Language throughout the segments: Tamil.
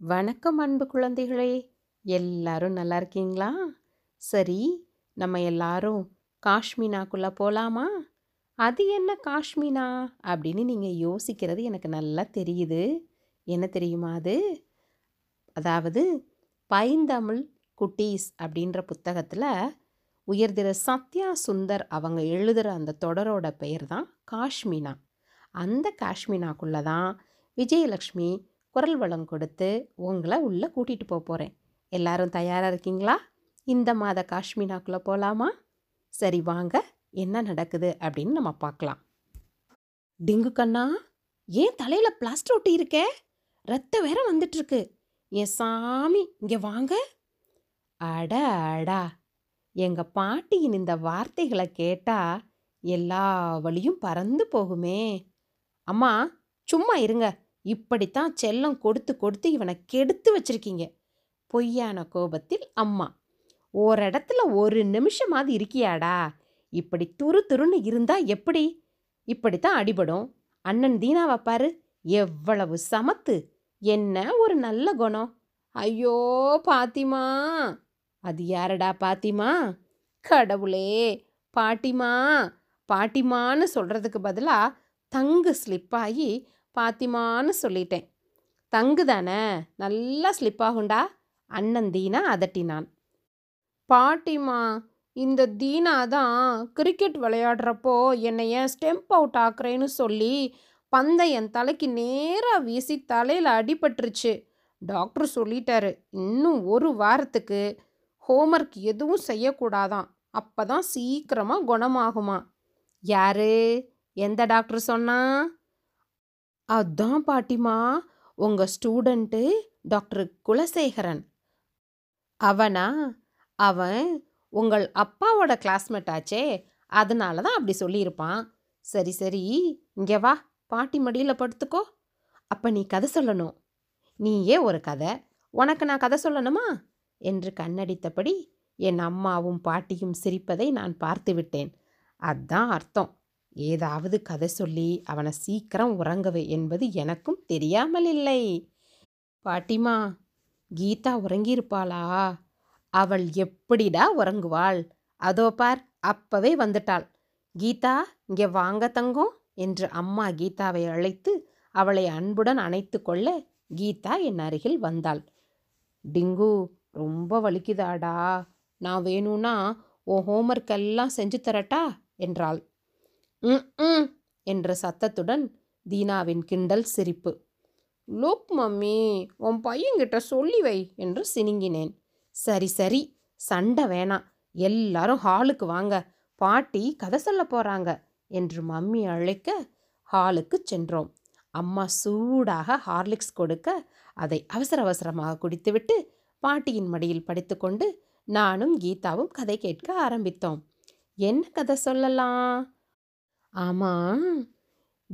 வணக்கம் அன்பு குழந்தைகளே. எல்லாரும் நல்லா இருக்கீங்களா? சரி நம்ம எல்லாரும் காஷ்மீனாக்குள்ளே போகலாமா அது என்ன காஷ்மீனா? அப்படின்னு நீங்கள் யோசிக்கிறது எனக்கு நல்லா தெரியுது. என்ன தெரியுமா அது? அதாவது பைந்தமிழ் குட்டீஸ் அப்படின்ற புத்தகத்தில் உயர்திரு சத்யா சுந்தர் அவங்க எழுதுகிற அந்த தொடரோட பெயர் தான் காஷ்மீனா. அந்த காஷ்மீனாக்குள்ளே தான் விஜயலக்ஷ்மி குரல் வளம் கொடுத்து உங்களை உள்ளே கூட்டிகிட்டு போக போகிறேன் எல்லாரும் தயாராக இருக்கீங்களா? இந்த மாத காஷ்மீனாக்குள்ளே போகலாமா சரி வாங்க என்ன நடக்குது அப்படின்னு நம்ம பார்க்கலாம் டிங்கு கண்ணா ஏன் தலையில் பிளாஸ்டர் ஒட்டி இருக்கே? ரத்த வேற வந்துட்டுருக்கு. என் சாமி இங்கே வாங்க. அட அடா. எங்கள் பாட்டியின் இந்த வார்த்தைகளை கேட்டால் எல்லா வழியும் பறந்து போகுமே. அம்மா சும்மா இருங்க. இப்படித்தான் செல்லம் கொடுத்து கொடுத்து இவனை கெடுத்து வச்சிருக்கீங்க. பொய்யான கோபத்தில் அம்மா ஓரிடத்துல ஒரு நிமிஷமாவது இருக்கியாடா? இப்படி துரு துருன்னு இருந்தா எப்படி? இப்படித்தான் அடிபடும். அண்ணன் தீனாவை பாரு எவ்வளவு சமத்து. என்ன ஒரு நல்ல குணம். ஐயோ பாத்திமா. அது யாரடா பாத்திமா? கடவுளே பாட்டிமா. பாட்டிமான்னு சொல்கிறதுக்கு பதிலாக தங்கு ஸ்லிப்பாகி பாத்திமான்னு சொல்லிட்டேன். தங்கு தானே நல்லா ஸ்லிப் ஆகுண்டா அண்ணன் தீனா அதட்டினான். பாட்டிமா இந்த தீனா தான் கிரிக்கெட் விளையாடுறப்போ என்னை ஸ்டெம்ப் அவுட் ஆக்குறேன்னு சொல்லி பந்தை என் தலைக்கு நேராக வீசி தலையில் அடிபட்டுருச்சு. டாக்டர் சொல்லிட்டாரு இன்னும் ஒரு வாரத்துக்கு ஹோம்ஒர்க் எதுவும் செய்யக்கூடாதான். அப்போ தான் சீக்கிரமாக குணமாகுமா. யாரு? எந்த டாக்டர் சொன்னா? அதான் பாட்டிமா உங்கள் ஸ்டூடெண்ட்டு டாக்டர் குலசேகரன். அவனா? அவன் உங்கள் அப்பாவோட கிளாஸ்மேட் ஆச்சே அதனால தான் அப்படி சொல்லியிருப்பான். சரி சரி இங்கே வா பாட்டி மடியில் படுத்துக்கோ. அப்போ நீ கதை சொல்லணும். நீயே ஒரு கதை. உனக்கு நான் கதை சொல்லணுமா? என்று கண்ணடித்தபடி என் அம்மாவும் பாட்டியும் சிரிப்பதை நான் பார்த்து விட்டேன் அதான் அர்த்தம். ஏதாவது கதை சொல்லி அவனை சீக்கிரம் உறங்கவே என்பது எனக்கும் தெரியாமல் இல்லை. பாட்டிமா கீதா உறங்கியிருப்பாளா? அவள் எப்படிடா உறங்குவாள்? அதோ பார் அப்பவே வந்துட்டாள். கீதா இங்கே வாங்க தங்கம் என்று அம்மா கீதாவை அழைத்து அவளை அன்புடன் அணைத்து கொள்ள கீதா என் அருகில் வந்தாள். டிங்கு ரொம்ப வலிக்குதாடா? நான் வேணும்னா உன் ஹோம்ஒர்க் எல்லாம் செஞ்சு தரட்டா? என்றாள். ம் ம் என்ற சத்தத்துடன் தீனாவின் கிண்டல் சிரிப்பு. லுக் மம்மி உன் பையன்கிட்ட சொல்லி வை என்று சினிங்கினேன். சரி சரி சண்டை வேணாம். எல்லாரும் ஹாலுக்கு வாங்க. பாட்டி கதை சொல்ல போகிறாங்க என்று மம்மி அழைக்க ஹாலுக்கு சென்றோம். அம்மா சூடாக ஹார்லிக்ஸ் கொடுக்க அதை அவசர அவசரமாக குடித்துவிட்டு பாட்டியின் மடியில் படித்துக்கொண்டு நானும் கீதாவும் கதை கேட்க ஆரம்பித்தோம். என்ன கதை சொல்லலாம்? ஆமா.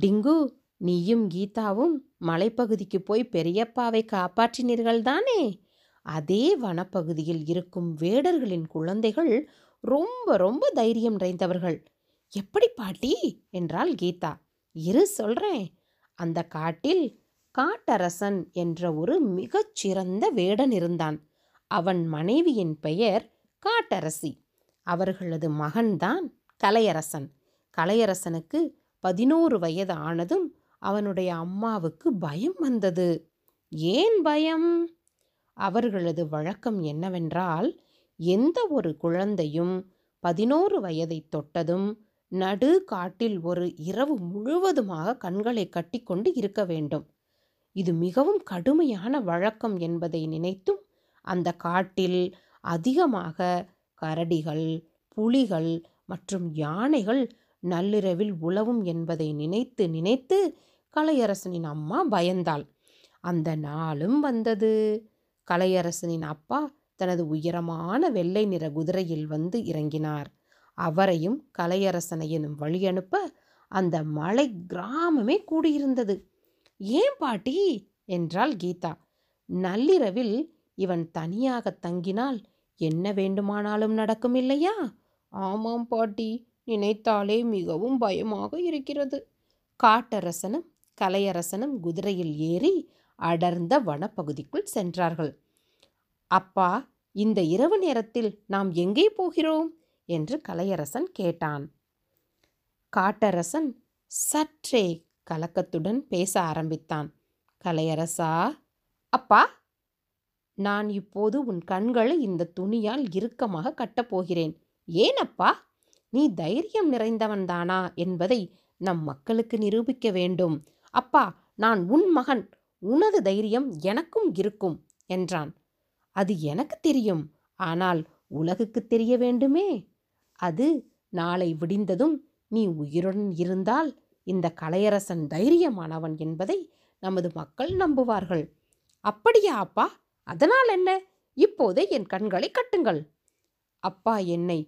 டிங்கு நீயும் கீதாவும் மலைப்பகுதிக்கு போய் பெரியப்பாவை காப்பாற்றினீர்கள் தானே அதே வனப்பகுதியில் இருக்கும் வேடர்களின் குழந்தைகள் ரொம்ப ரொம்ப தைரியம் நிறைந்தவர்கள். எப்படி பாட்டி? என்றாள் கீதா. இரு சொல்றேன். அந்த காட்டில் காட்டரசன் என்ற ஒரு மிகச்சிறந்த வேடன் இருந்தான். அவன் மனைவியின் பெயர் காட்டரசி. அவர்களது மகன்தான் கலையரசன். கலையரசனுக்கு பதினோரு வயது ஆனதும் அவனுடைய அம்மாவுக்கு பயம் வந்தது. ஏன் பயம்? அவர்களது வழக்கம் என்னவென்றால் எந்த ஒரு குழந்தையும் பதினோரு வயதை தொட்டதும் நடு காட்டில் ஒரு இரவு முழுவதுமாக கண்களை கட்டிக்கொண்டு இருக்க வேண்டும். இது மிகவும் கடுமையான வழக்கம் என்பதை நினைத்தும் அந்த காட்டில் அதிகமாக கரடிகள் புலிகள் மற்றும் யானைகள் நள்ளிரவில் உழவும் என்பதை நினைத்து நினைத்து கலையரசனின் அம்மா பயந்தாள். அந்த நாளும் வந்தது. கலையரசனின் அப்பா தனது உயரமான வெள்ளை நிற குதிரையில் வந்து இறங்கினார். அவரையும் கலையரசனையும் வழியனுப்ப அந்த மலை கிராமமே கூடியிருந்தது. ஏன் பாட்டி? என்றாள் கீதா. நள்ளிரவில் இவன் தனியாக தங்கினால் என்ன வேண்டுமானாலும் நடக்கும் இல்லையா ஆமாம் பாட்டி. நினைத்தாலே மிகவும் பயமாக இருக்கிறது. காட்டரசனும் கலையரசனும் குதிரையில் ஏறி அடர்ந்த வனப்பகுதிக்குள் சென்றார்கள். அப்பா இந்த இரவு நேரத்தில் நாம் எங்கே போகிறோம்? என்று கலையரசன் கேட்டான். காட்டரசன் சற்றே கலக்கத்துடன் பேச ஆரம்பித்தான். கலையரசா அப்பா நான் இப்போது உன் கண்களை இந்த துணியால் இறுக்கமாக கட்டப்போகிறேன் ஏன் அப்பா? நீ தைரியம் நிறைந்தவன்தானா என்பதை நம் மக்களுக்கு நிரூபிக்க வேண்டும். அப்பா நான் உன் மகன். உனது தைரியம் எனக்கும் இருக்கும் என்றான். அது எனக்கு தெரியும். ஆனால் உலகுக்கு தெரிய வேண்டுமே? அது நாளை விடிந்ததும் நீ உயிருடன் இருந்தால் இந்த கலையரசன் தைரியமானவன் என்பதை நமது மக்கள் நம்புவார்கள். அப்படியா அப்பா? அதனால் என்ன? இப்போதே என் கண்களை கட்டுங்கள். அப்பா என்னை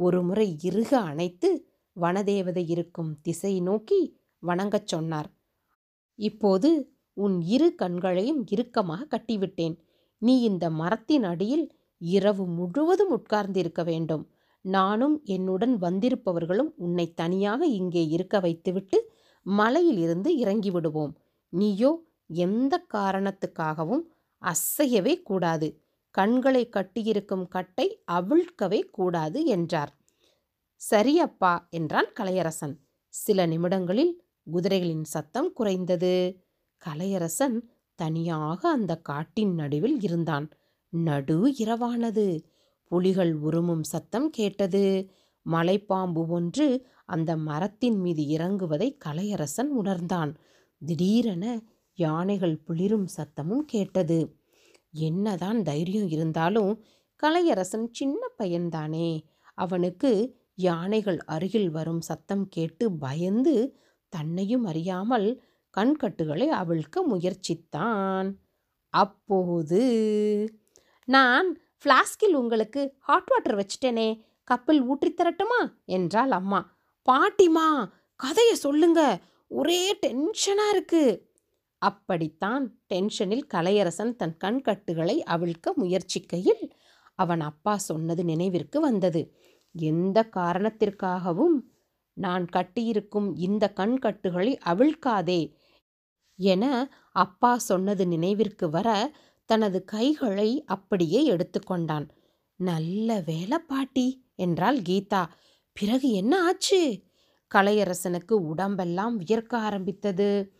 ஒருமுறை இறுக அணைத்து வனதேவதை இருக்கும் திசை நோக்கி வணங்கச் சொன்னார். இப்போது உன் இரு கண்களையும் இறுக்கமாக கட்டிவிட்டேன். நீ இந்த மரத்தின் அடியில் இரவு முழுவதும் உட்கார்ந்திருக்க வேண்டும். நானும் என்னுடன் வந்திருப்பவர்களும் உன்னை தனியாக இங்கே இருக்க வைத்துவிட்டு மலையில் இருந்து இறங்கி விடுவோம் நீயோ எந்த காரணத்துக்காகவும் அசையவே கூடாது. கண்களை கட்டியிருக்கும் கட்டை அவிழ்க்கவே கூடாது என்றார். சரியப்பா என்றான் கலையரசன். சில நிமிடங்களில் குதிரைகளின் சத்தம் குறைந்தது கலையரசன் தனியாக அந்த காட்டின் நடுவில் இருந்தான். நடு இரவானது. புலிகள் உருமும் சத்தம் கேட்டது. மலைப்பாம்பு ஒன்று அந்த மரத்தின் மீது இறங்குவதை கலையரசன் உணர்ந்தான். திடீரென யானைகள் புளிரும் சத்தமும் கேட்டது. என்னதான் தைரியம் இருந்தாலும் கலையரசன் சின்ன பையன்தானே. அவனுக்கு யானைகள் அருகில் வரும் சத்தம் கேட்டு பயந்து தன்னையும் அறியாமல் கண்கட்டுகளை அவிழ்க்க முயற்சித்தான். அப்போது நான் ஃப்ளாஸ்கில் உங்களுக்கு ஹாட் வாட்டர் வச்சிட்டேனே கப்பல் ஊற்றித் தரட்டுமா? என்றாள் அம்மா. பாட்டிமா கதையை சொல்லுங்க. ஒரே டென்ஷனாக இருக்குது அப்படித்தான் டென்ஷனில் கலையரசன் தன் கண்கட்டுகளை அவிழ்க்க முயற்சிக்கையில் அவன் அப்பா சொன்னது நினைவிற்கு வந்தது. எந்த காரணத்திற்காகவும் நான் கட்டியிருக்கும் இந்த கண்கட்டுகளை அவிழ்க்காதே என அப்பா சொன்னது நினைவிற்கு வர தனது கைகளை அப்படியே எடுத்துக்கொண்டான் நல்ல வேலை பாட்டி என்றாள் கீதா. பிறகு என்ன ஆச்சு? கலையரசனுக்கு உடம்பெல்லாம் வியர்க்க ஆரம்பித்தது.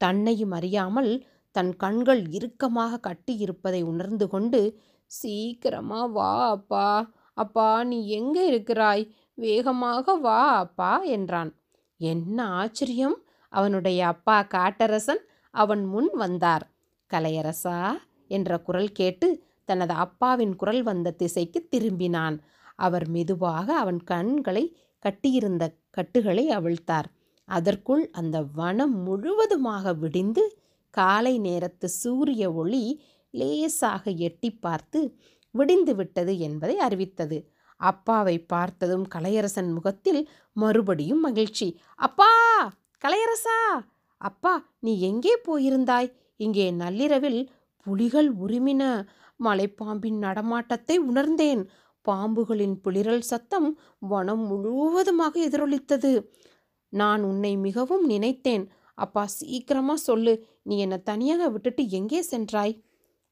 தன்னையும் அறியாமல் தன் கண்கள் இறுக்கமாக கட்டியிருப்பதை உணர்ந்து கொண்டு சீக்கிரமா வா அப்பா. அப்பா நீ எங்கே இருக்கிறாய்? வேகமாக வா அப்பா என்றான். என்ன ஆச்சரியம். அவனுடைய அப்பா காட்டரசன் அவன் முன் வந்தார். கலையரசா? என்ற குரல் கேட்டு தனது அப்பாவின் குரல் வந்த திசைக்கு திரும்பினான். அவர் மெதுவாக அவன் கண்களை கட்டியிருந்த கட்டுகளை அவிழ்த்தார். அதற்குள் அந்த வனம் முழுவதுமாக விடிந்து காலை நேரத்து சூரிய ஒளி லேசாக எட்டி பார்த்து விடிந்து விட்டது என்பதை அறிவித்தது. அப்பாவை பார்த்ததும் கலையரசன் முகத்தில் மறுபடியும் மகிழ்ச்சி. அப்பா! கலையரசா! அப்பா நீ எங்கே போயிருந்தாய்? இங்கே நள்ளிரவில் புலிகள் உருமின மலைப்பாம்பின் நடமாட்டத்தை உணர்ந்தேன். பாம்புகளின் புளிரல் சத்தம் வனம் முழுவதுமாக எதிரொலித்தது. நான் உன்னை மிகவும் நினைத்தேன். அப்பா சீக்கிரமா சொல்லு. நீ என்னை தனியாக விட்டுட்டு எங்கே சென்றாய்?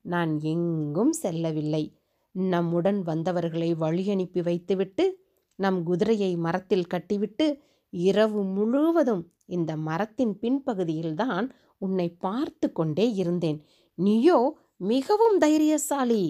நான் எங்கும் செல்லவில்லை. நம்முடன் வந்தவர்களை வழியனுப்பி வைத்துவிட்டு நம் குதிரையை மரத்தில் கட்டிவிட்டு இரவு முழுவதும் இந்த மரத்தின் பின்பகுதியில்தான் உன்னை பார்த்து கொண்டே இருந்தேன். நீயோ மிகவும் தைரியசாலி.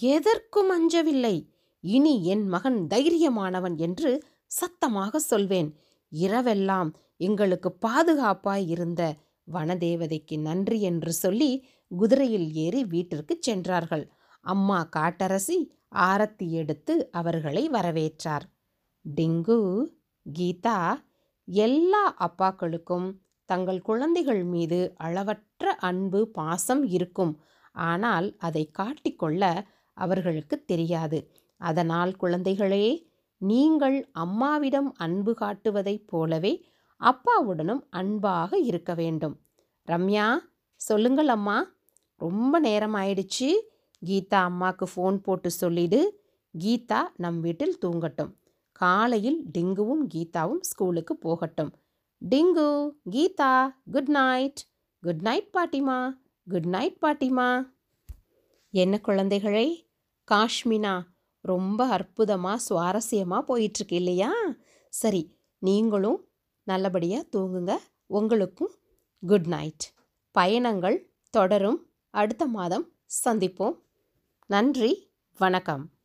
எதற்கும் அஞ்சவில்லை. இனி என் மகன் தைரியமானவன் என்று சத்தமாக சொல்வேன். இரவெல்லாம் எங்களுக்கு பாதுகாப்பாய் இருந்த வனதேவதைக்கு நன்றி என்று சொல்லி குதிரையில் ஏறி வீட்டிற்கு சென்றார்கள். அம்மா காட்டரசி ஆரத்தி எடுத்து அவர்களை வரவேற்றார். டிங்கு கீதா எல்லா அப்பாக்களுக்கும் தங்கள் குழந்தைகள் மீது அளவற்ற அன்பு பாசம் இருக்கும். ஆனால் அதை காட்டிக்கொள்ள அவர்களுக்கு தெரியாது. அதனால் குழந்தைகளே நீங்கள் அம்மாவிடம் அன்பு காட்டுவதைப் போலவே அப்பாவுடனும் அன்பாக இருக்க வேண்டும். ரம்யா சொல்லுங்கள் அம்மா. ரொம்ப நேரம் ஆயிடுச்சு. கீதா அம்மாவுக்கு ஃபோன் போட்டு சொல்லிடு. கீதா நம் வீட்டில் தூங்கட்டும். காலையில் டிங்குவும் கீதாவும் ஸ்கூலுக்கு போகட்டும். Tinku Geetha good night good night பாட்டிமா. குட் நைட் பாட்டிமா. என்ன குழந்தைகளே? காஷ்மினா ரொம்ப அற்புதமாக சுவாரஸ்யமாக போயிட்டுருக்கு இல்லையா? சரி நீங்களும் நல்லபடியாக தூங்குங்க. உங்களுக்கும் குட் நைட் பயணங்கள் தொடரும். அடுத்த மாதம் சந்திப்போம். நன்றி வணக்கம்.